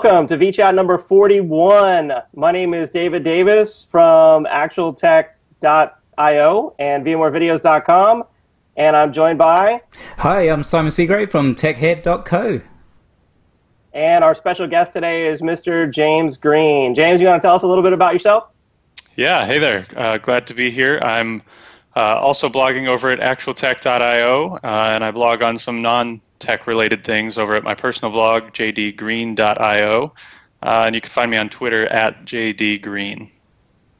Welcome to VChat number 41. My name is David Davis from actualtech.io and VMwareVideos.com, and I'm joined by. Hi, I'm Simon Seagrave from TechHead.co. And our special guest today is Mr. James Green. James, you want to tell us a little bit about yourself? Yeah, hey there. Uh, glad to be here. I'm uh, also blogging over at actualtech.io, uh, and I blog on some non tech related things over at my personal blog, jdgreen.io. Uh, and you can find me on Twitter at jdgreen.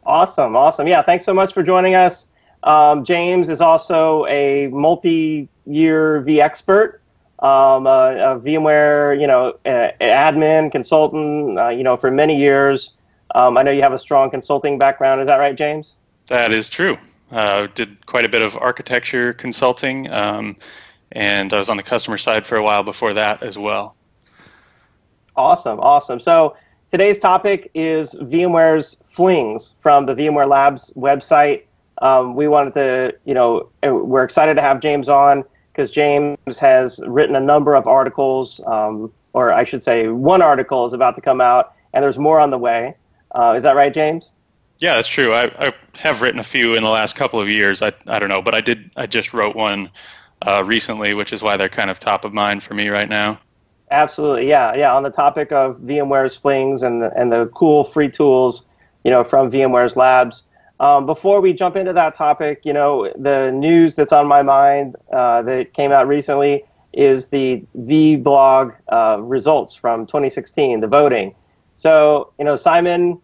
Awesome, awesome. Yeah, thanks so much for joining us. Um, James is also a multi-year vExpert, um, a, a, VMware, you know, a, a admin, consultant, uh, you know, for many years. Um, I know you have a strong consulting background. Is that right, James? That is true. Uh, did quite a bit of architecture consulting. Um, and I was on the customer side for a while before that as well. Awesome, awesome. So today's topic is VMware's flings from the VMware Labs website. Um, we wanted to, you know, we're excited to have James on because James has written a number of articles, um, or I should say, one article is about to come out, and there's more on the way. Uh, is that right, James? Yeah, that's true. I, I, have written a few in the last couple of years. I, I don't know, but I did. I just wrote one uh, recently, which is why they're kind of top of mind for me right now. Absolutely, yeah, yeah. On the topic of VMware's Flings and the, and the cool free tools, you know, from VMware's Labs. Um, before we jump into that topic, you know, the news that's on my mind uh, that came out recently is the vBlog uh, results from 2016, the voting. So, you know, Simon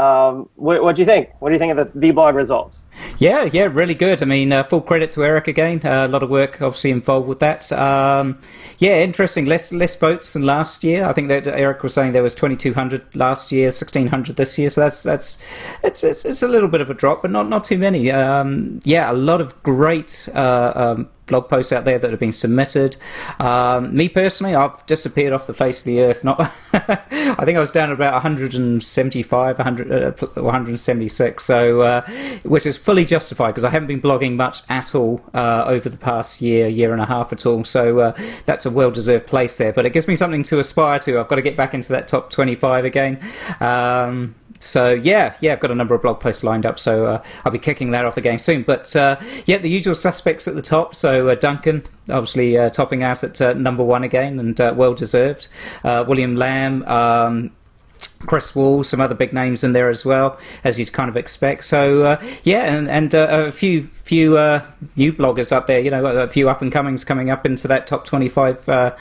um, what, what do you think? What do you think of the vBlog results? Yeah, yeah, really good. I mean, uh, full credit to Eric again. Uh, a lot of work, obviously, involved with that. Um, yeah, interesting. Less less votes than last year. I think that Eric was saying there was 2,200 last year, 1,600 this year. So that's that's it's it's, it's a little bit of a drop, but not not too many. Um, yeah, a lot of great. Uh, um, blog posts out there that have been submitted. Um, me personally, I've disappeared off the face of the earth. Not, I think I was down at about 175, 100, uh, 176. So, uh, which is fully justified because I haven't been blogging much at all uh, over the past year, year and a half at all. So uh, that's a well-deserved place there. But it gives me something to aspire to. I've got to get back into that top 25 again. Um, so yeah, yeah, I've got a number of blog posts lined up, so uh, I'll be kicking that off again soon. But uh, yeah, the usual suspects at the top. So uh, Duncan, obviously uh, topping out at uh, number one again, and uh, well deserved. William Lam. Um, Chris Wahl, some other big names in there as well, as you'd kind of expect. So uh, yeah, and, and uh, a few few uh, new bloggers up there. You know, a few up and comings coming up into that top twenty five uh,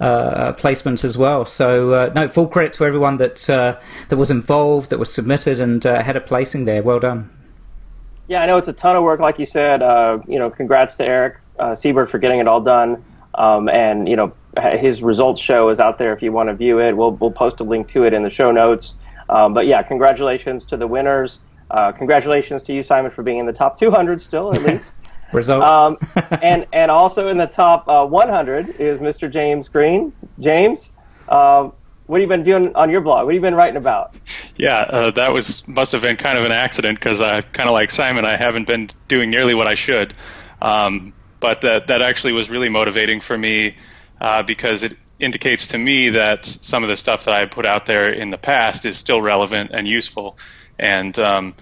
uh, placement as well. So uh, no, full credit to everyone that that was involved, that was submitted, and had a placing there. Well done. Yeah, I know it's a ton of work, like you said. you know, congrats to Eric Siebert for getting it all done. Um, and you know, his results show is out there if you want to view it. We'll we'll post a link to it in the show notes. Um, but yeah, congratulations to the winners. Uh, congratulations to you, Simon, for being in the top 200 still, at least. Result. Um, and and also in the top uh, 100 is Mr. James Green. James, uh, what have you been doing on your blog? What have you been writing about? Yeah, uh, that was must have been kind of an accident because I kind of like Simon, I haven't been doing nearly what I should. Um, but that that actually was really motivating for me uh, because it indicates to me that some of the stuff that I put out there in the past is still relevant and useful, and um,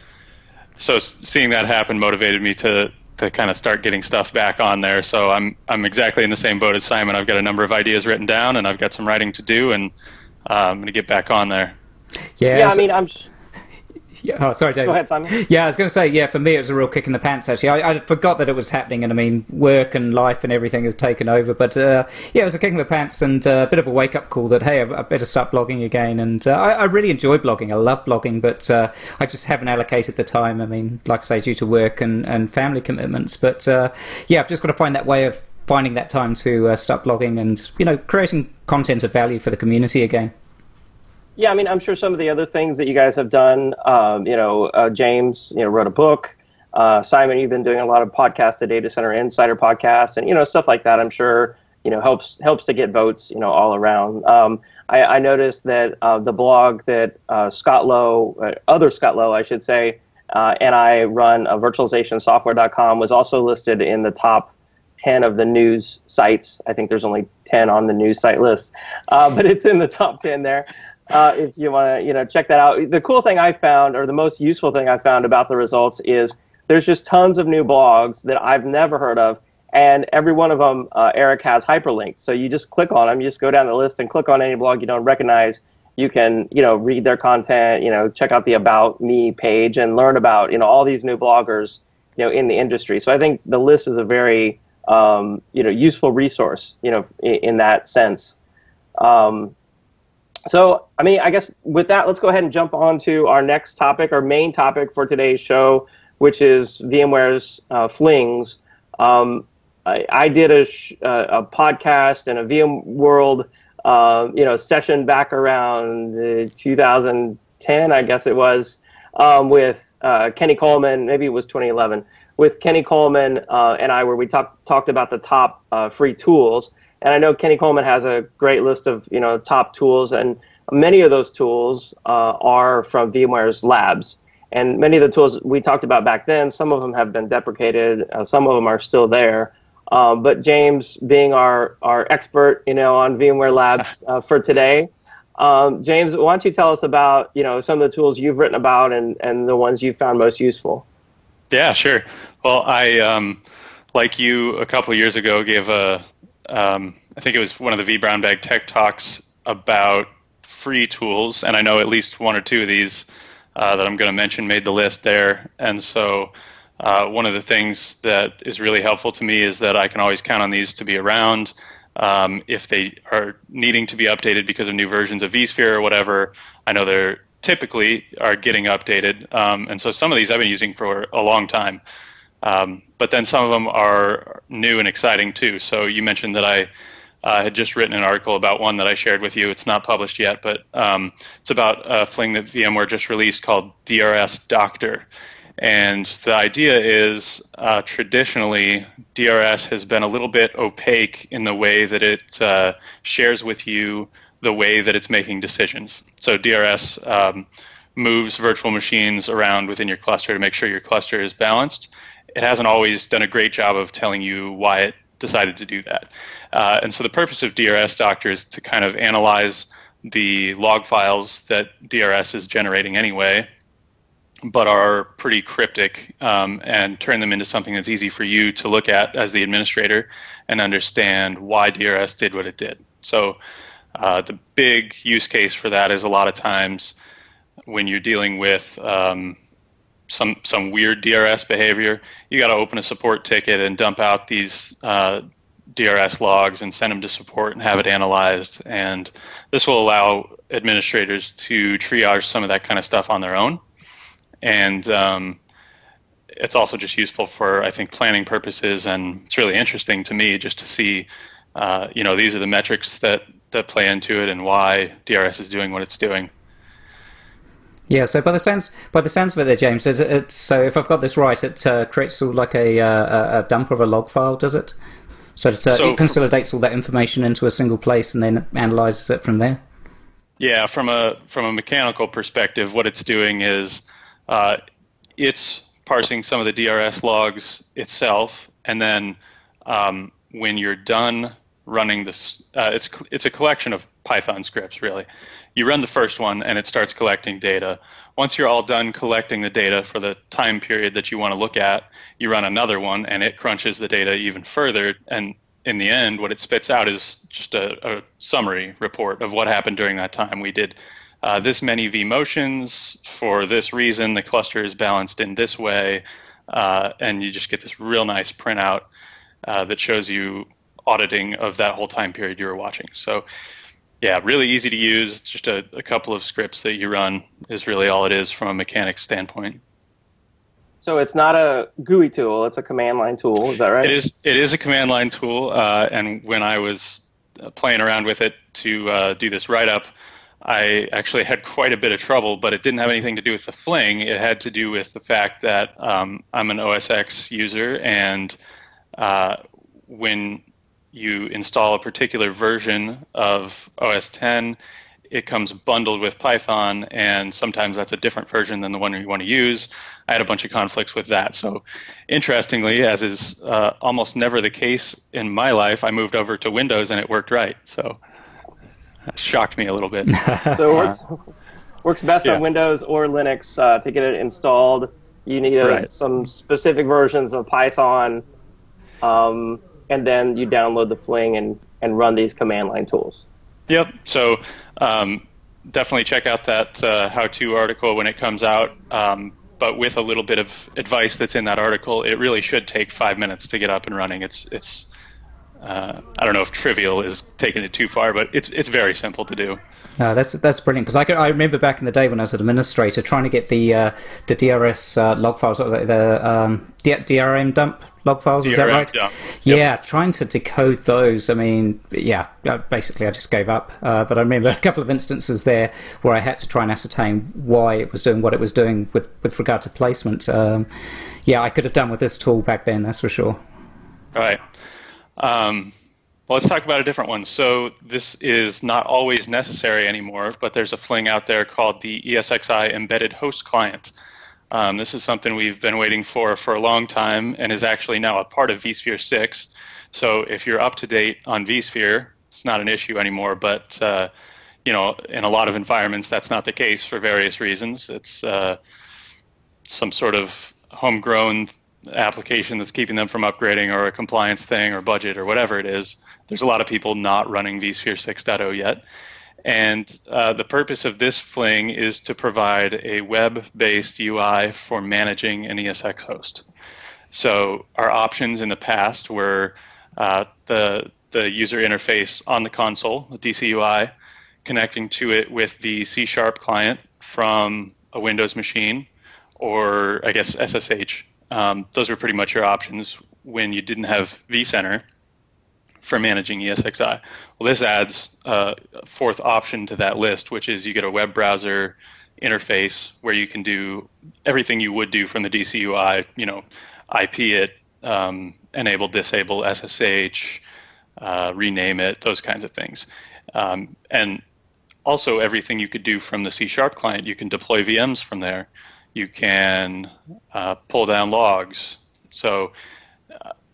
so seeing that happen motivated me to to kind of start getting stuff back on there. So I'm I'm exactly in the same boat as Simon. I've got a number of ideas written down, and I've got some writing to do, and uh, I'm going to get back on there. Yeah, yeah. I mean, I'm yeah. Oh, sorry, David. Go ahead, Simon. Yeah, I was going to say, yeah, for me it was a real kick in the pants. Actually, I, I forgot that it was happening, and I mean, work and life and everything has taken over. But uh, yeah, it was a kick in the pants and uh, a bit of a wake up call that hey, I, I better start blogging again. And uh, I, I, really enjoy blogging. I love blogging, but uh, I just haven't allocated the time. I mean, like I say, due to work and, and family commitments. But uh, yeah, I've just got to find that way of finding that time to uh, start blogging and you know creating content of value for the community again. Yeah, I mean, I'm sure some of the other things that you guys have done. Um, you know, uh, James, you know, wrote a book. Uh, Simon, you've been doing a lot of podcasts, the Data Center Insider podcast, and you know, stuff like that. I'm sure you know helps helps to get votes, you know, all around. Um, I, I, noticed that uh, the blog that uh, Scott Lowe, uh, other Scott Lowe, I should say, uh, and I run virtualizationsoftware.com was also listed in the top 10 of the news sites. I think there's only 10 on the news site list, uh, but it's in the top 10 there. Uh, if you want to, you know, check that out. The cool thing I found, or the most useful thing I found about the results, is there's just tons of new blogs that I've never heard of, and every one of them, uh, Eric has hyperlinks. So you just click on them, you just go down the list and click on any blog you don't recognize. You can, you know, read their content, you know, check out the About Me page and learn about, you know, all these new bloggers, you know, in the industry. So I think the list is a very, um, you know, useful resource, you know, in, in that sense. Um, so, I mean, I guess with that, let's go ahead and jump on to our next topic, our main topic for today's show, which is VMware's uh, flings. Um, I, I, did a, sh- uh, a podcast and a VMworld, uh, you know, session back around 2010, I guess it was, um, with uh, Kenny Coleman. Maybe it was 2011 with Kenny Coleman uh, and I, where we talked talked about the top uh, free tools. And I know Kenny Coleman has a great list of you know top tools, and many of those tools uh, are from VMware's labs. And many of the tools we talked about back then, some of them have been deprecated, uh, some of them are still there. Um, but James, being our, our expert, you know, on VMware Labs uh, for today, um, James, why don't you tell us about you know some of the tools you've written about and, and the ones you found most useful? Yeah, sure. Well, I um, like you a couple years ago gave a um, I think it was one of the vBrownBag Tech Talks about free tools, and I know at least one or two of these uh, that I'm going to mention made the list there. And so, uh, one of the things that is really helpful to me is that I can always count on these to be around. Um, if they are needing to be updated because of new versions of vSphere or whatever, I know they're typically are getting updated. Um, and so some of these I've been using for a long time. Um, but then some of them are new and exciting too. So you mentioned that I uh, had just written an article about one that I shared with you. It's not published yet, but um, it's about a fling that VMware just released called DRS Doctor. And the idea is uh, traditionally, DRS has been a little bit opaque in the way that it uh, shares with you the way that it's making decisions. So DRS um, moves virtual machines around within your cluster to make sure your cluster is balanced it hasn't always done a great job of telling you why it decided to do that. Uh, and so the purpose of DRS Doctor is to kind of analyze the log files that DRS is generating anyway, but are pretty cryptic, um, and turn them into something that's easy for you to look at as the administrator and understand why DRS did what it did. So uh, the big use case for that is a lot of times when you're dealing with um, some some weird DRS behavior, you got to open a support ticket and dump out these uh, DRS logs and send them to support and have it analyzed. And this will allow administrators to triage some of that kind of stuff on their own. And um, it's also just useful for I think planning purposes, and it's really interesting to me just to see, uh, you know, these are the metrics that that play into it and why DRS is doing what it's doing. Yeah, so by the sense by the sense of it, there, James, it's, it's, so if I've got this right, it uh, creates all like a, uh, a dump of a log file, does it? So, it, uh, so it consolidates all that information into a single place and then analyzes it from there. Yeah, from a from a mechanical perspective, what it's doing is uh, it's parsing some of the DRS logs itself, and then um, when you're done running this, uh, it's it's a collection of Python scripts really, you run the first one and it starts collecting data. Once you're all done collecting the data for the time period that you want to look at, you run another one and it crunches the data even further. And in the end, what it spits out is just a, a summary report of what happened during that time. We did uh, this many vMotions for this reason. The cluster is balanced in this way. Uh, and you just get this real nice printout uh, that shows you auditing of that whole time period you were watching. So yeah, really easy to use. It's just a, a couple of scripts that you run is really all it is from a mechanics standpoint. So it's not a GUI tool; it's a command line tool. Is that right? It is. It is a command line tool. Uh, and when I was uh, playing around with it to uh, do this write up, I actually had quite a bit of trouble. But it didn't have anything to do with the fling. It had to do with the fact that um, I'm an OS X user, and uh, when you install a particular version of OS X, it comes bundled with Python, and sometimes that's a different version than the one you want to use. I had a bunch of conflicts with that. So, interestingly, as is uh, almost never the case in my life, I moved over to Windows and it worked right. So, that shocked me a little bit. so it works, works best yeah. on Windows or Linux uh, to get it installed. You need a, right. some specific versions of Python, um, and then you download the Fling and, and run these command line tools. Yep. So um, definitely check out that uh, how-to article when it comes out. Um, but with a little bit of advice that's in that article, it really should take five minutes to get up and running. It's it's uh, I don't know if trivial is taking it too far, but it's it's very simple to do. Uh, that's that's brilliant because I, I remember back in the day when I was an administrator trying to get the uh, the DRS uh, log files, the, the um, DRM dump log files. Is that right? Yeah. yeah trying to decode those. I mean, yeah, uh, basically I just gave up. Uh, but I remember a couple of instances there where I had to try and ascertain why it was doing what it was doing with with regard to placement. Um, yeah, I could have done with this tool back then. That's for sure. All right. Um, well, let's talk about a different one. So this is not always necessary anymore, but there's a fling out there called the ESXi Embedded Host Client. Um, this is something we've been waiting for for a long time and is actually now a part of vSphere 6. So if you're up to date on vSphere, it's not an issue anymore. But uh, you know, in a lot of environments, that's not the case for various reasons. It's uh, some sort of homegrown application that's keeping them from upgrading or a compliance thing or budget or whatever it is. There's a lot of people not running vSphere 6.0 yet. And uh, the purpose of this Fling is to provide a web-based UI for managing an ESX host. So our options in the past were uh, the the user interface on the console, the DCUI, connecting to it with the C Sharp client from a Windows machine, or I guess SSH um, those were pretty much your options when you didn't have vCenter for managing ESXi. Well, this adds uh, a fourth option to that list, which is you get a web browser interface where you can do everything you would do from the DCUI, you know, IP it, um, enable, disable SSH, uh, rename it, those kinds of things. Um, and also everything you could do from the C Sharp client, you can deploy VMs from there you can uh, pull down logs. So,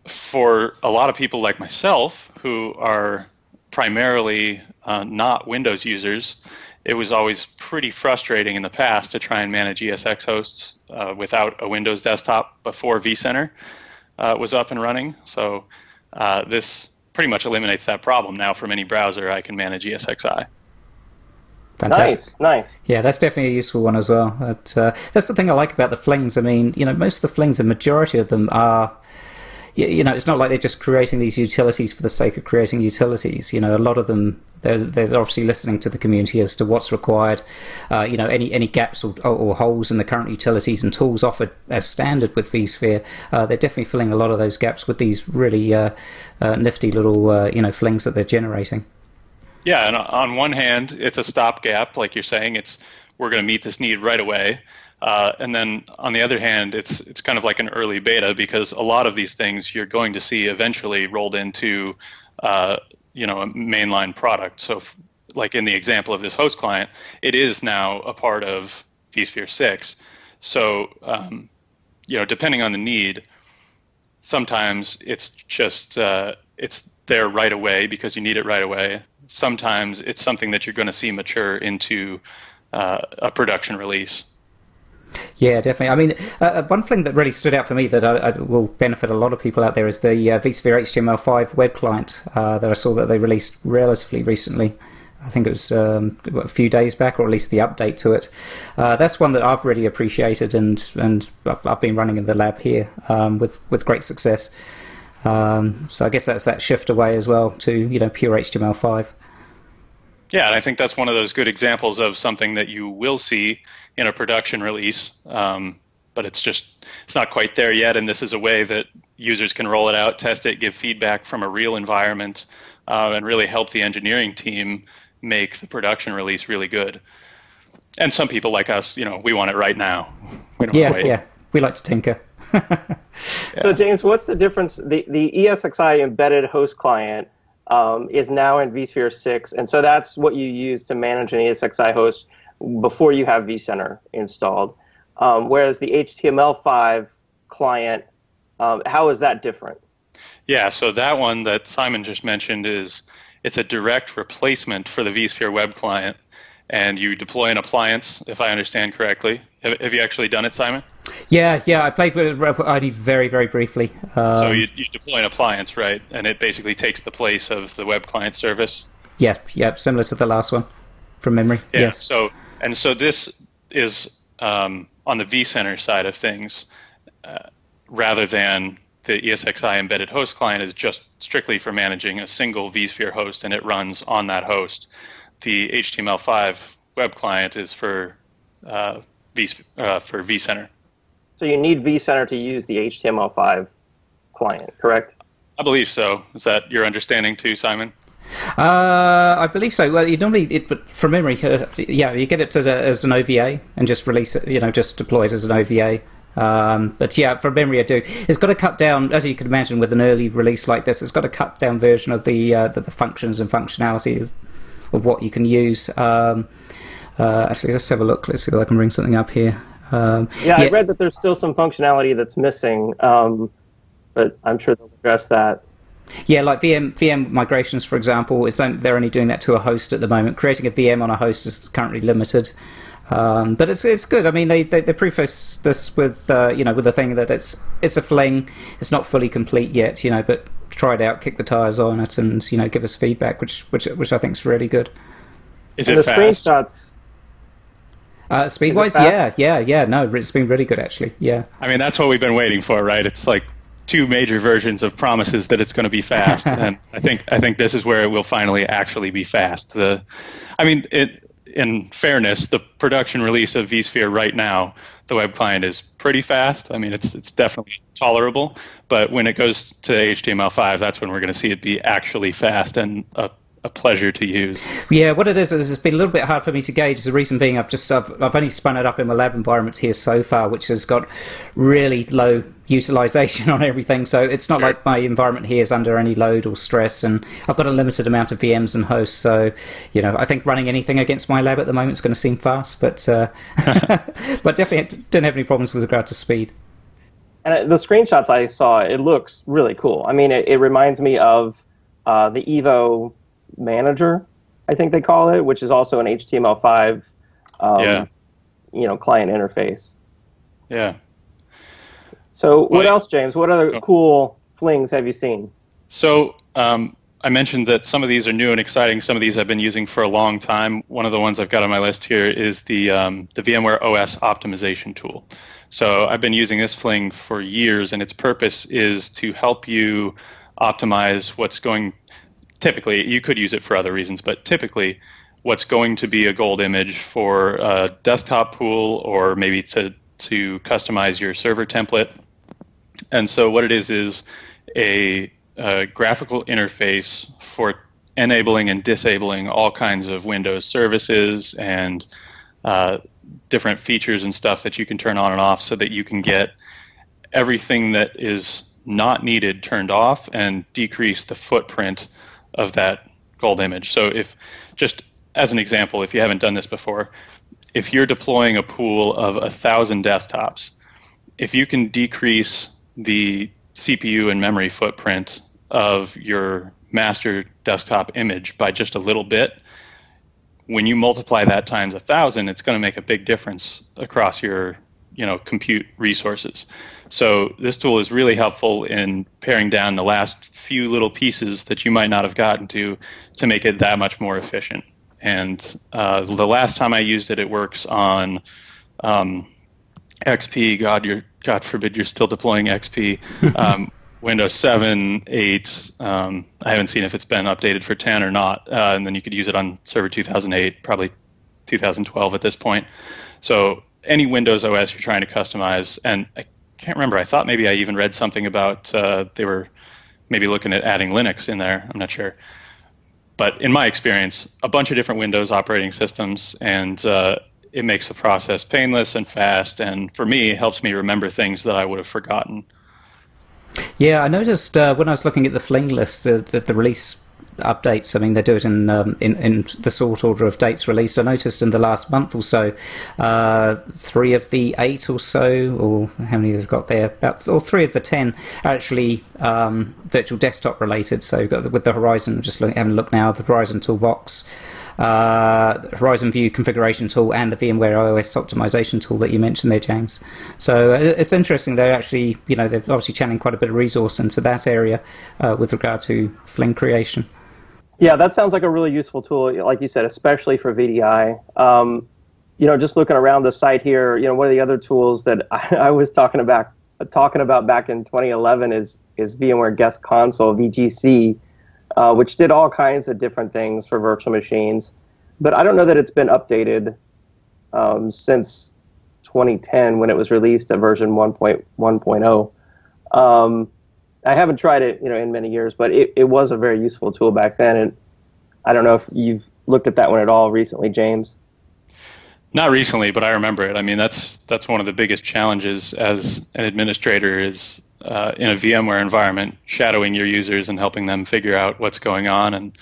for a lot of people like myself who are primarily uh, not Windows users, it was always pretty frustrating in the past to try and manage ESX hosts uh, without a Windows desktop before vCenter uh, was up and running. So, uh, this pretty much eliminates that problem. Now, from any browser, I can manage ESXi. Fantastic. Nice, nice. Yeah, that's definitely a useful one as well. But, uh, that's the thing I like about the flings. I mean, you know, most of the flings, the majority of them are you know, it's not like they're just creating these utilities for the sake of creating utilities. You know, a lot of them they're, they're obviously listening to the community as to what's required. Uh, you know, any any gaps or, or, holes in the current utilities and tools offered as standard with vSphere, uh, they're definitely filling a lot of those gaps with these really uh, uh nifty little uh, you know flings that they're generating. Yeah, and on one hand, it's a stopgap, like you're saying. It's we're going to meet this need right away. Uh, and then on the other hand, it's it's kind of like an early beta because a lot of these things you're going to see eventually rolled into uh, you know a mainline product. So, if, like in the example of this host client, it is now a part of vSphere 6. So, um, you know, depending on the need, sometimes it's just uh, it's there right away because you need it right away sometimes it's something that you're going to see mature into uh, a production release. Yeah, definitely. I mean, uh, uh, one thing that really stood out for me that I, I will benefit a lot of people out there is the uh, vSphere HTML5 web client uh, that I saw that they released relatively recently. I think it was um, a few days back, or at least the update to it. Uh, that's one that I've really appreciated, and and I've been running in the lab here um, with with great success. Um, so I guess that's that shift away as well to you know pure HTML5. Yeah, and I think that's one of those good examples of something that you will see in a production release, um, but it's just it's not quite there yet. And this is a way that users can roll it out, test it, give feedback from a real environment, uh, and really help the engineering team make the production release really good. And some people like us, you know, we want it right now. yeah, yeah, we like to tinker. yeah. So, James, what's the difference? The the ESXi embedded host client um, is now in vSphere 6. And so that's what you use to manage an ESXi host before you have vCenter installed. Um, whereas the HTML5 client, um, how is that different? Yeah, so that one that Simon just mentioned is it's a direct replacement for the vSphere web client, and you deploy an appliance, if I understand correctly. Have, have you actually done it, Simon? Yeah, yeah, I played with ID very, very briefly. Um, so you, you deploy an appliance, right? And it basically takes the place of the web client service. Yeah, yeah, similar to the last one from memory. Yeah, yes. So and so this is um, on the vCenter side of things, uh, rather than the ESXi embedded host client is just strictly for managing a single vSphere host, and it runs on that host. The HTML5 web client is for uh, v, uh, for vCenter. So you need vCenter to use the HTML5 client, correct? I believe so. Is that your understanding too, Simon? Uh, I believe so. Well, you normally, it, from memory, uh, yeah, you get it as, a, as, an OVA and just release it. You know, just deploy it as an OVA. Um, but yeah, from memory, I do. It's got to cut down, as you can imagine, with an early release like this. It's got a cut down version of the uh, the, the, functions and functionality of, of what you can use. Um, uh, actually, let's have a look. Let's see if I can bring something up here. Um, yeah, yeah, I read that there's still some functionality that's missing, um, but I'm sure they'll address that. Yeah, like VM VM migrations, for example, is they're only doing that to a host at the moment. Creating a VM on a host is currently limited, um, but it's it's good. I mean, they they, they preface this with uh, you know with the thing that it's it's a fling, it's not fully complete yet, you know, but try it out, kick the tires on it, and you know give us feedback, which which which I think is really good. Is and it the fast? screenshots uh, speed wise, yeah, yeah, yeah. No, it's been really good actually. Yeah. I mean, that's what we've been waiting for, right? It's like two major versions of promises that it's going to be fast, and I think I think this is where it will finally actually be fast. The, I mean, it, in fairness, the production release of vSphere right now, the web client is pretty fast. I mean, it's it's definitely tolerable, but when it goes to HTML5, that's when we're going to see it be actually fast and a a pleasure to use. Yeah, what it is is it's been a little bit hard for me to gauge. The reason being, I've just I've, I've only spun it up in my lab environment here so far, which has got really low utilization on everything. So it's not sure. like my environment here is under any load or stress, and I've got a limited amount of VMs and hosts. So you know, I think running anything against my lab at the moment is going to seem fast, but uh, but definitely didn't have any problems with regard to speed. And the screenshots I saw, it looks really cool. I mean, it, it reminds me of uh, the Evo manager, I think they call it, which is also an HTML5, um, yeah. you know, client interface. Yeah. So what else, James? What other oh. cool flings have you seen? So um, I mentioned that some of these are new and exciting. Some of these I've been using for a long time. One of the ones I've got on my list here is the um, the VMware OS optimization tool. So I've been using this fling for years, and its purpose is to help you optimize what's going typically you could use it for other reasons, but typically what's going to be a gold image for a desktop pool or maybe to to customize your server template. And so what it is is a, a graphical interface for enabling and disabling all kinds of Windows services and uh, different features and stuff that you can turn on and off so that you can get everything that is not needed turned off and decrease the footprint of that gold image. So if just as an example, if you haven't done this before, if you're deploying a pool of a thousand desktops, if you can decrease the CPU and memory footprint of your master desktop image by just a little bit, when you multiply that times a thousand, it's going to make a big difference across your you know compute resources. So this tool is really helpful in paring down the last few little pieces that you might not have gotten to to make it that much more efficient. And uh, the last time I used it, it works on um, XP. God, you're God forbid you're still deploying XP. Um, Windows 7, 8. Um, I haven't seen if it's been updated for 10 or not. Uh, and then you could use it on Server 2008, probably 2012 at this point. So any Windows OS you're trying to customize, and I can't remember. I thought maybe I even read something about uh, they were maybe looking at adding Linux in there. I'm not sure. But in my experience, a bunch of different Windows operating systems, and uh, it makes the process painless and fast. And for me, helps me remember things that I would have forgotten. Yeah, I noticed uh, when I was looking at the Fling list that the, the, release updates. I mean, they do it in, um, in, in the sort order of dates released. I noticed in the last month or so, uh, three of the eight or so, or how many they've got there, about or three of the ten are actually um, virtual desktop related. So the, with the Horizon, just look, having a look now, the Horizon Toolbox uh, Horizon View configuration tool and the VMware OS optimization tool that you mentioned there, James. So uh, it's interesting. They're actually, you know, they're obviously channeling quite a bit of resource into that area uh, with regard to Fling creation. Yeah, that sounds like a really useful tool, like you said, especially for VDI. Um, you know, just looking around the site here, you know, one of the other tools that I, I was talking about talking about back in 2011 is is VMware Guest Console VGC uh, which did all kinds of different things for virtual machines. But I don't know that it's been updated um, since 2010 when it was released at version 1.1.0. Um, I haven't tried it, you know, in many years, but it, it was a very useful tool back then. And I don't know if you've looked at that one at all recently, James. Not recently, but I remember it. I mean, that's that's one of the biggest challenges as an administrator is uh, in a VMware environment, shadowing your users and helping them figure out what's going on, and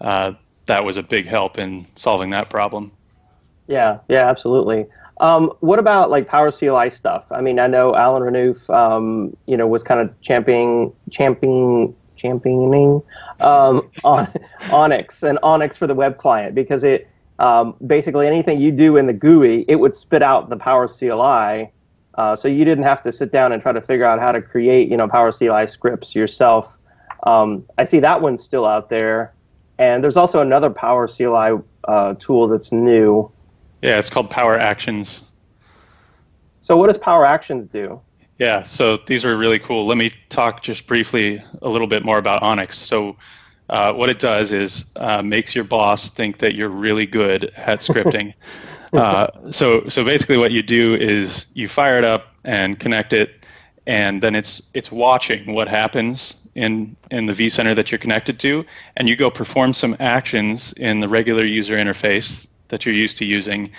uh, that was a big help in solving that problem. Yeah, yeah, absolutely. Um, what about like PowerCLI stuff? I mean, I know Alan Renouf, um, you know, was kind of championing, championing, championing um, on Onyx and Onyx for the web client because it um, basically anything you do in the GUI, it would spit out the PowerCLI uh, so you didn't have to sit down and try to figure out how to create, you know, PowerCLI scripts yourself. Um, I see that one's still out there, and there's also another PowerCLI uh, tool that's new. Yeah, it's called Power Actions. So what does Power Actions do? Yeah, so these are really cool. Let me talk just briefly a little bit more about Onyx. So uh, what it does is uh, makes your boss think that you're really good at scripting. Uh, so so basically, what you do is you fire it up and connect it, and then it's it's watching what happens in in the vCenter that you're connected to, and you go perform some actions in the regular user interface that you're used to using,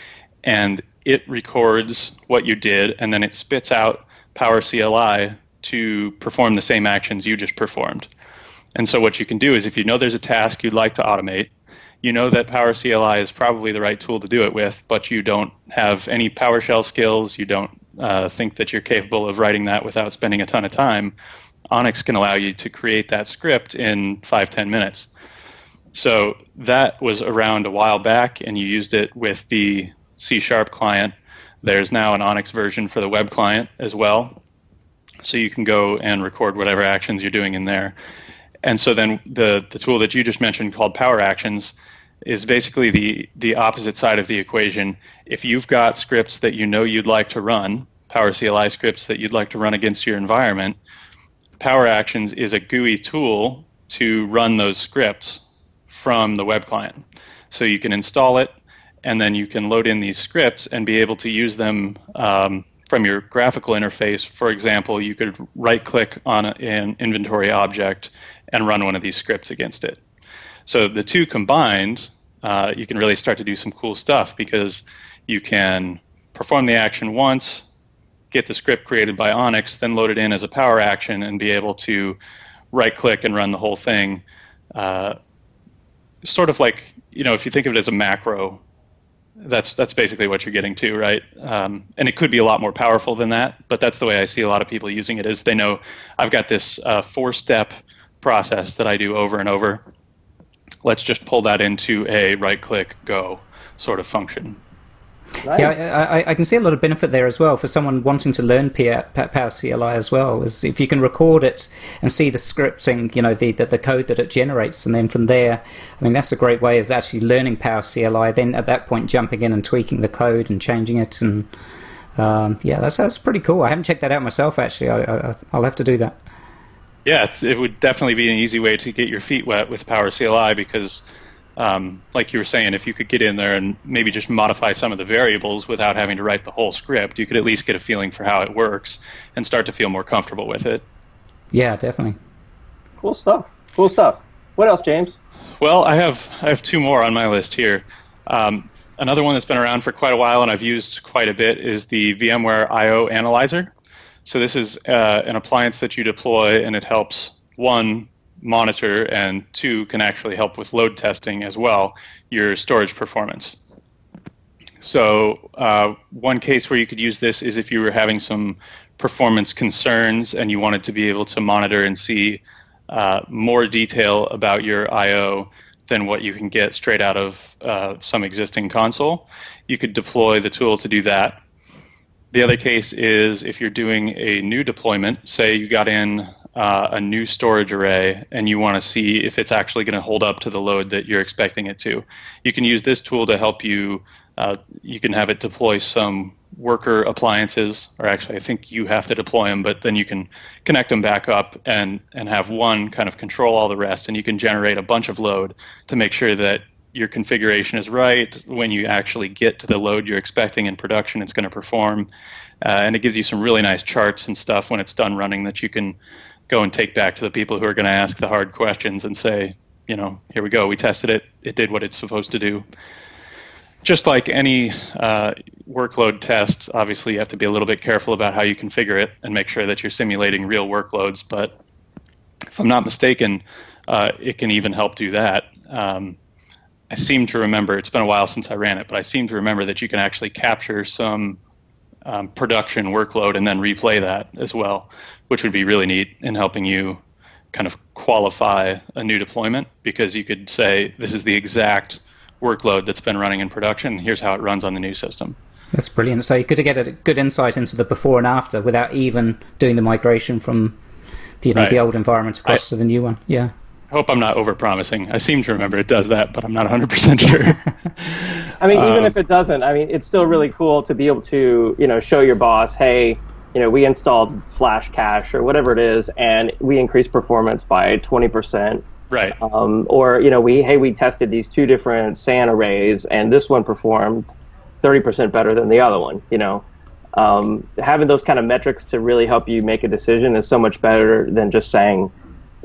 and it records what you did, and then it spits out PowerCLI to perform the same actions you just performed. And so what you can do is if you know there's a task you'd like to automate, you know that PowerCLI is probably the right tool to do it with, but you don't have any PowerShell skills, you don't uh, think that you're capable of writing that without spending a ton of time, Onyx can allow you to create that script in five ten minutes. So that was around a while back, and you used it with the C Sharp client. There's now an Onyx version for the web client as well. So you can go and record whatever actions you're doing in there. And so then the, the tool that you just mentioned called Power Actions is basically the the opposite side of the equation. If you've got scripts that you know you'd like to run, PowerCLI scripts that you'd like to run against your environment, Power Actions is a GUI tool to run those scripts from the web client. So you can install it, and then you can load in these scripts and be able to use them um, from your graphical interface. For example, you could right-click on an inventory object and run one of these scripts against it. So the two combined, uh, you can really start to do some cool stuff because you can perform the action once, get the script created by Onyx, then load it in as a power action and be able to right click and run the whole thing. Uh, sort of like, you know, if you think of it as a macro, that's that's basically what you're getting to, right? Um, and it could be a lot more powerful than that, but that's the way I see a lot of people using it. Is they know I've got this uh, four-step process that I do over and over, let's just pull that into a right click go sort of function. Nice. Yeah, I, I, can see a lot of benefit there as well for someone wanting to learn PowerCLI as well. Is if you can record it and see the scripting, you know, the, the, the code that it generates, and then from there, I mean, that's a great way of actually learning PowerCLI. Then at that point, jumping in and tweaking the code and changing it, and um, yeah, that's that's pretty cool. I haven't checked that out myself actually. I, I, I'll have to do that. Yeah, it would definitely be an easy way to get your feet wet with PowerCLI because, um, like you were saying, if you could get in there and maybe just modify some of the variables without having to write the whole script, you could at least get a feeling for how it works and start to feel more comfortable with it. Yeah, definitely. Cool stuff. Cool stuff. What else, James? Well, I have I have two more on my list here. Um, another one that's been around for quite a while and I've used quite a bit is the VMware I/O Analyzer. So this is uh, an appliance that you deploy, and it helps one monitor, and two, can actually help with load testing as well, your storage performance. So, uh, one case where you could use this is if you were having some performance concerns and you wanted to be able to monitor and see uh, more detail about your I/O than what you can get straight out of uh, some existing console. You could deploy the tool to do that. The other case is if you're doing a new deployment, say you got in uh, a new storage array and you want to see if it's actually going to hold up to the load that you're expecting it to. You can use this tool to help you. Uh, you can have it deploy some worker appliances, or actually, I think you have to deploy them, but then you can connect them back up and, and have one kind of control all the rest, and you can generate a bunch of load to make sure that your configuration is right. When you actually get to the load you're expecting in production, it's going to perform. Uh, and it gives you some really nice charts and stuff when it's done running that you can go and take back to the people who are going to ask the hard questions and say, you know, here we go, we tested it, it did what it's supposed to do just like any uh, workload tests, obviously you have to be a little bit careful about how you configure it and make sure that you're simulating real workloads. But if I'm not mistaken, uh, it can even help do that. Um, I seem to remember, it's been a while since I ran it, but I seem to remember that you can actually capture some um, production workload and then replay that as well, which would be really neat in helping you kind of qualify a new deployment because you could say, this is the exact workload that's been running in production. Here's how it runs on the new system. That's brilliant. So you could get a good insight into the before and after without even doing the migration from the, you know, right. the old environment across I, to the new one. Yeah. I hope I'm not overpromising. I seem to remember it does that, but I'm not 100% sure. I mean, even um, if it doesn't, I mean, it's still really cool to be able to, you know, show your boss, hey, you know, we installed Flash Cache or whatever it is, and we increased performance by 20%. Right. Um, or you know, we hey, we tested these two different SAN arrays, and this one performed 30% better than the other one. You know, um, having those kind of metrics to really help you make a decision is so much better than just saying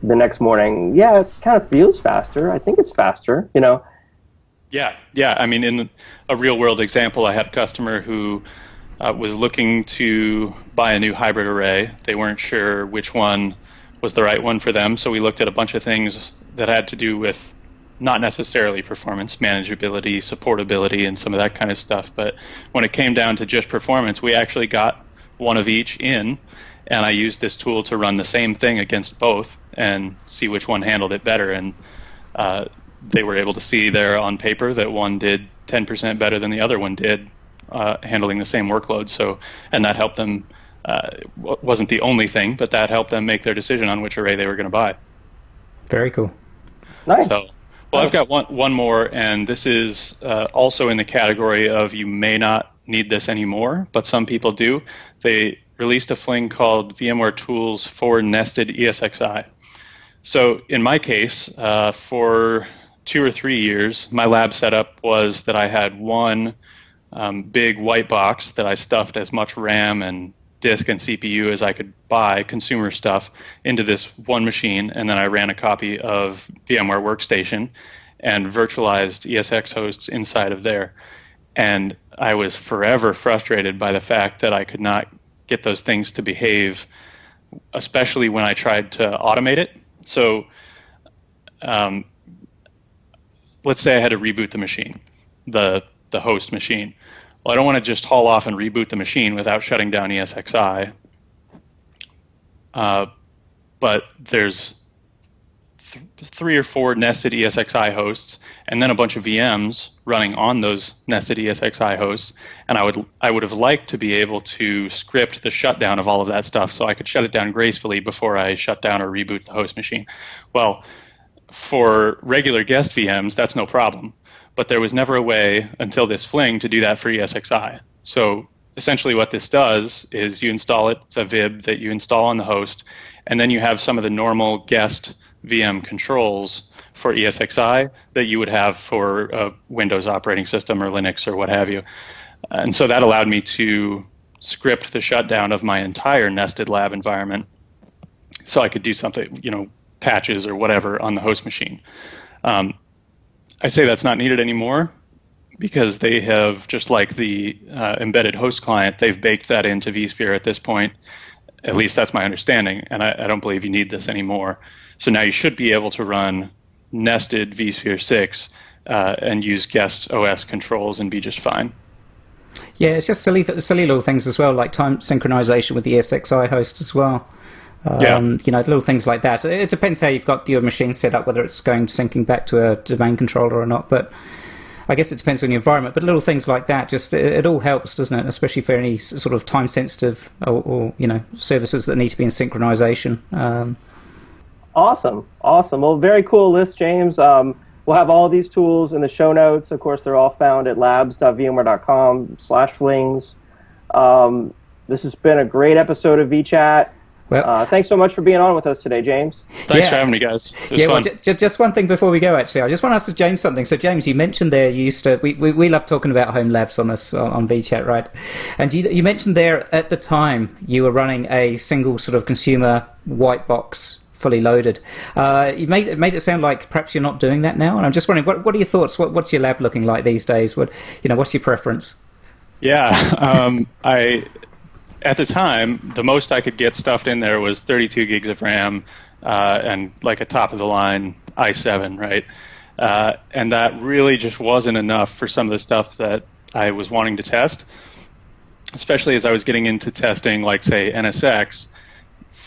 the next morning, yeah, it kind of feels faster. I think it's faster. You know. Yeah, yeah. I mean, in a real world example, I had a customer who uh, was looking to buy a new hybrid array. They weren't sure which one was the right one for them, so we looked at a bunch of things that had to do with not necessarily performance, manageability, supportability, and some of that kind of stuff. But when it came down to just performance, we actually got one of each in, and I used this tool to run the same thing against both and see which one handled it better. And uh, they were able to see there on paper that one did 10% better than the other one did, uh, handling the same workload. So, and that helped them. Uh, wasn't the only thing, but that helped them make their decision on which array they were going to buy. Very cool. Nice. So, well, I've got one one more, and this is uh, also in the category of you may not need this anymore, but some people do. They released a fling called VMware Tools for Nested ESXi. So in my case, uh, for two or three years, my lab setup was that I had one um, big white box that I stuffed as much RAM and disk and CPU as I could buy consumer stuff into this one machine, and then I ran a copy of VMware Workstation and virtualized ESX hosts inside of there. And I was forever frustrated by the fact that I could not get those things to behave, especially when I tried to automate it. So, um, let's say I had to reboot the machine, the the host machine well, I don't want to just haul off and reboot the machine without shutting down ESXi. Uh, but there's th- three or four nested ESXi hosts, and then a bunch of VMs running on those nested ESXi hosts. And I would I would have liked to be able to script the shutdown of all of that stuff, so I could shut it down gracefully before I shut down or reboot the host machine. Well, for regular guest VMs, that's no problem but there was never a way until this fling to do that for ESXi. So essentially what this does is you install it, it's a VIB that you install on the host, and then you have some of the normal guest VM controls for ESXi that you would have for a Windows operating system or Linux or what have you. And so that allowed me to script the shutdown of my entire nested lab environment so I could do something, you know, patches or whatever on the host machine. Um, I say that's not needed anymore because they have, just like the uh, embedded host client, they've baked that into vSphere at this point. At least that's my understanding, and I, I don't believe you need this anymore. So now you should be able to run nested vSphere 6 uh, and use guest OS controls and be just fine. Yeah, it's just silly, silly little things as well, like time synchronization with the ESXi host as well. Um, yeah. You know, little things like that. It depends how you've got your machine set up, whether it's going syncing back to a domain controller or not. But I guess it depends on your environment. But little things like that, just it, it all helps, doesn't it? Especially for any sort of time sensitive or, or, you know services that need to be in synchronization. Um, awesome, awesome. Well, very cool list, James. Um, we'll have all these tools in the show notes. Of course, they're all found at labs.vmware.com/flings. Um, this has been a great episode of vChat. Well, uh, thanks so much for being on with us today, James. Thanks yeah. for having me, guys. Yeah, well, j- just one thing before we go, actually, I just want to ask James something. So, James, you mentioned there you used to we, we, we love talking about home labs on this on, on vChat, right? And you, you mentioned there at the time you were running a single sort of consumer white box fully loaded. Uh, you made it made it sound like perhaps you're not doing that now, and I'm just wondering what what are your thoughts? What, what's your lab looking like these days? What you know, what's your preference? Yeah, um, I at the time, the most I could get stuffed in there was 32 gigs of RAM uh, and like a top of the line i7, right? Uh, and that really just wasn't enough for some of the stuff that I was wanting to test, especially as I was getting into testing, like, say, NSX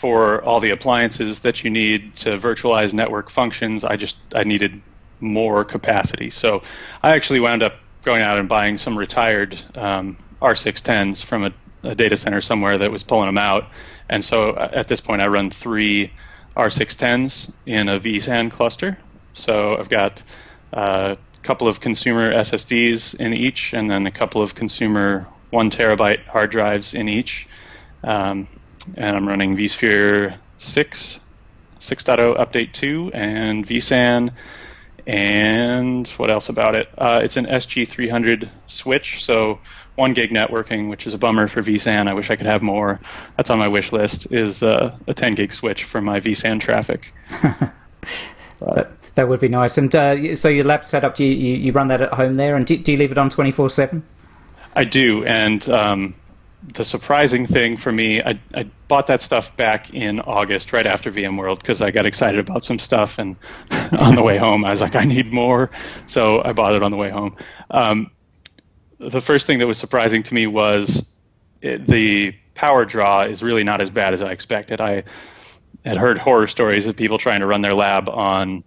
for all the appliances that you need to virtualize network functions. I just I needed more capacity. So I actually wound up going out and buying some retired um, R610s from a a data center somewhere that was pulling them out. And so uh, at this point, I run three R610s in a vSAN cluster. So I've got uh, a couple of consumer SSDs in each, and then a couple of consumer one terabyte hard drives in each. Um, and I'm running vSphere 6, 6.0 Update 2, and vSAN. And what else about it? Uh, it's an SG300 switch, so one gig networking, which is a bummer for vSAN. I wish I could have more. That's on my wish list. Is uh, a 10 gig switch for my vSAN traffic. that, that would be nice. And uh, so your lab setup, do you, you, you, run that at home there, and do, do you leave it on 24 seven? I do, and um, the surprising thing for me, I, I, bought that stuff back in August, right after VMworld, because I got excited about some stuff, and on the way home, I was like, I need more, so I bought it on the way home. Um, the first thing that was surprising to me was it, the power draw is really not as bad as I expected. I had heard horror stories of people trying to run their lab on,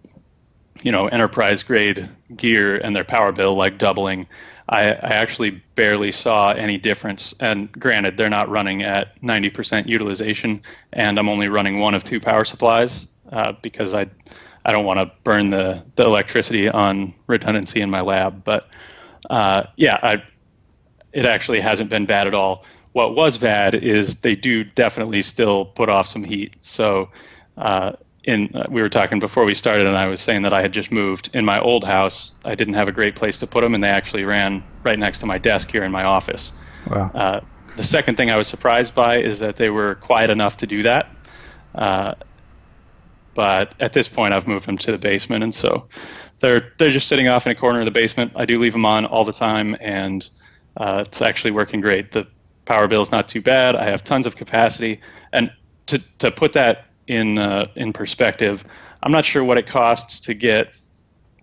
you know, enterprise grade gear and their power bill like doubling. I, I actually barely saw any difference. And granted, they're not running at 90% utilization, and I'm only running one of two power supplies uh, because I I don't want to burn the, the electricity on redundancy in my lab. But uh, yeah, I, it actually hasn't been bad at all. What was bad is they do definitely still put off some heat. So, uh, in uh, we were talking before we started, and I was saying that I had just moved. In my old house, I didn't have a great place to put them, and they actually ran right next to my desk here in my office. Wow. Uh, the second thing I was surprised by is that they were quiet enough to do that. Uh, but at this point, I've moved them to the basement, and so they're they're just sitting off in a corner of the basement. I do leave them on all the time, and uh, it's actually working great. The power bill is not too bad. I have tons of capacity, and to to put that in uh, in perspective, I'm not sure what it costs to get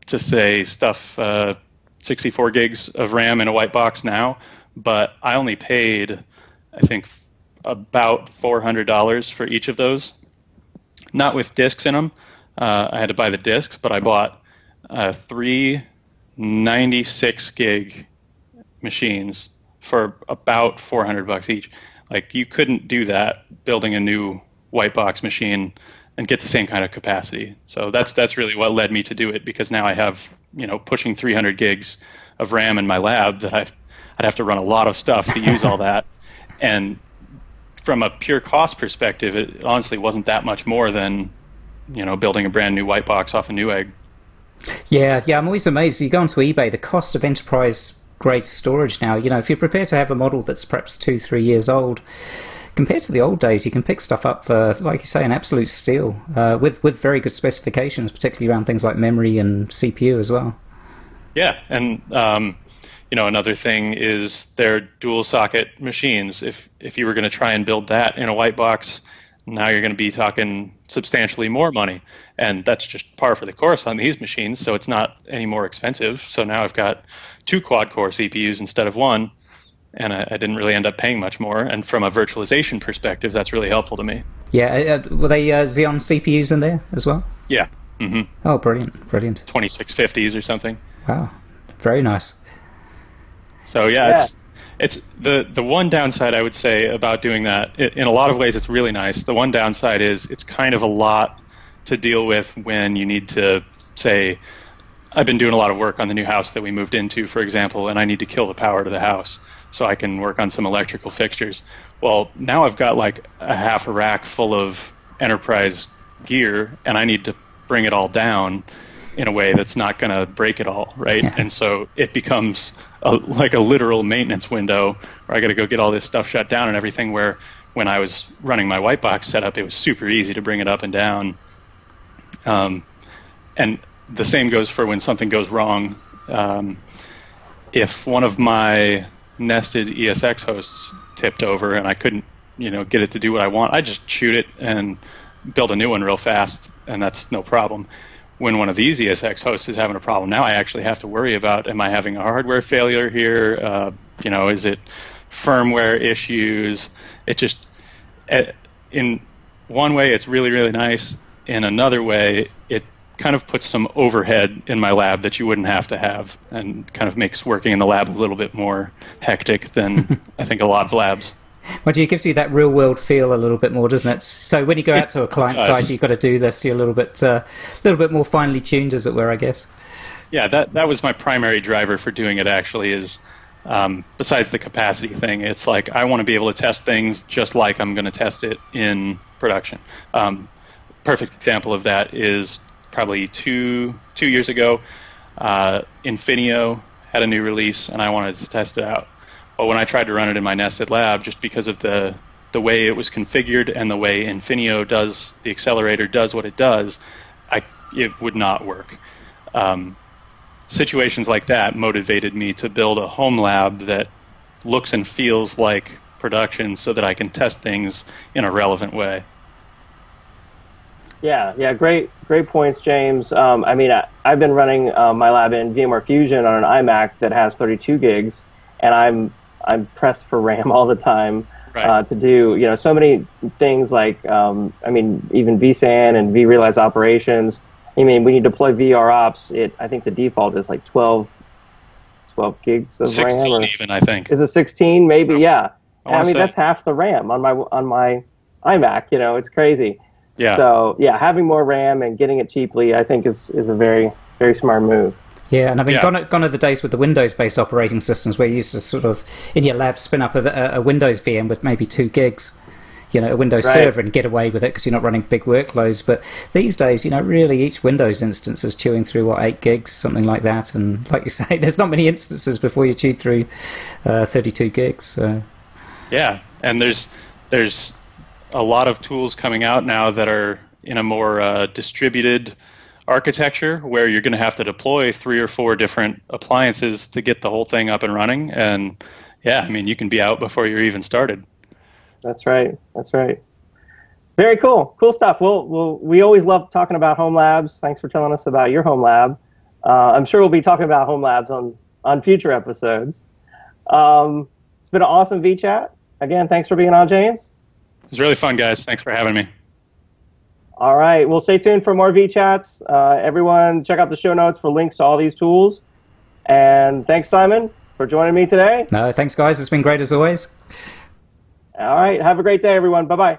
to say stuff uh, 64 gigs of RAM in a white box now, but I only paid I think about $400 for each of those, not with discs in them. Uh, I had to buy the discs, but I bought uh, three 96 gig machines for about 400 bucks each. Like you couldn't do that building a new white box machine and get the same kind of capacity. So that's that's really what led me to do it because now I have you know pushing 300 gigs of RAM in my lab that I I'd have to run a lot of stuff to use all that, and from a pure cost perspective, it honestly wasn't that much more than you know building a brand new white box off a Newegg. Yeah, yeah, I'm always amazed. You go onto eBay, the cost of enterprise grade storage now, you know, if you're prepared to have a model that's perhaps two, three years old, compared to the old days, you can pick stuff up for, like you say, an absolute steal uh, with with very good specifications, particularly around things like memory and CPU as well. Yeah, and um, you know another thing is their dual socket machines. If if you were going to try and build that in a white box, now you're going to be talking substantially more money. And that's just par for the course on these machines. So it's not any more expensive. So now I've got two quad core CPUs instead of one. And I, I didn't really end up paying much more. And from a virtualization perspective, that's really helpful to me. Yeah. Uh, were they uh, Xeon CPUs in there as well? Yeah. Mm-hmm. Oh, brilliant. Brilliant. 2650s or something. Wow. Very nice. So yeah, yeah. it's it's the the one downside I would say about doing that. in a lot of ways, it's really nice. The one downside is it's kind of a lot to deal with when you need to say. I've been doing a lot of work on the new house that we moved into, for example, and I need to kill the power to the house so I can work on some electrical fixtures. Well, now I've got like a half a rack full of enterprise gear, and I need to bring it all down in a way that's not going to break it all, right? Yeah. And so it becomes a, like a literal maintenance window where I got to go get all this stuff shut down and everything. Where when I was running my white box setup, it was super easy to bring it up and down. Um, and the same goes for when something goes wrong. Um, if one of my nested ESX hosts tipped over and I couldn't, you know, get it to do what I want, I just shoot it and build a new one real fast, and that's no problem when one of these ESX hosts is having a problem, now I actually have to worry about: Am I having a hardware failure here? Uh, you know, is it firmware issues? It just, in one way, it's really really nice. In another way, it kind of puts some overhead in my lab that you wouldn't have to have, and kind of makes working in the lab a little bit more hectic than I think a lot of labs. Well, it gives you that real world feel a little bit more, doesn't it? So when you go out to a client site, you've got to do this. You're a little bit, a uh, little bit more finely tuned, as it were, I guess. Yeah, that that was my primary driver for doing it. Actually, is um, besides the capacity thing, it's like I want to be able to test things just like I'm going to test it in production. Um, perfect example of that is probably two two years ago. Uh, Infinio had a new release, and I wanted to test it out. But when I tried to run it in my nested lab, just because of the the way it was configured and the way Infinio does the accelerator does what it does, I it would not work. Um, situations like that motivated me to build a home lab that looks and feels like production, so that I can test things in a relevant way. Yeah, yeah, great, great points, James. Um, I mean, I, have been running uh, my lab in VMware Fusion on an iMac that has 32 gigs, and I'm I'm pressed for RAM all the time right. uh, to do you know so many things like um, I mean even vSAN and vRealize operations. I mean when you deploy vROps, it I think the default is like 12, 12 gigs of 16 RAM. Or, even I think is it 16 maybe yeah. I, I mean say. that's half the RAM on my on my iMac. You know it's crazy. Yeah. So yeah, having more RAM and getting it cheaply, I think is is a very very smart move. Yeah, and I mean, yeah. gone, are, gone are the days with the Windows-based operating systems where you used to sort of in your lab spin up a, a Windows VM with maybe two gigs, you know, a Windows right. server and get away with it because you're not running big workloads. But these days, you know, really each Windows instance is chewing through what eight gigs, something like that. And like you say, there's not many instances before you chew through uh, 32 gigs. So. Yeah, and there's there's a lot of tools coming out now that are in a more uh, distributed architecture where you're going to have to deploy three or four different appliances to get the whole thing up and running. And yeah, I mean, you can be out before you're even started. That's right. That's right. Very cool. Cool stuff. Well, well we always love talking about home labs. Thanks for telling us about your home lab. Uh, I'm sure we'll be talking about home labs on, on future episodes. Um, it's been an awesome vChat. Again, thanks for being on, James. It was really fun, guys. Thanks for having me. All right. Well, stay tuned for more vChats. Uh, everyone, check out the show notes for links to all these tools. And thanks, Simon, for joining me today. No, thanks, guys. It's been great as always. All right. Have a great day, everyone. Bye bye.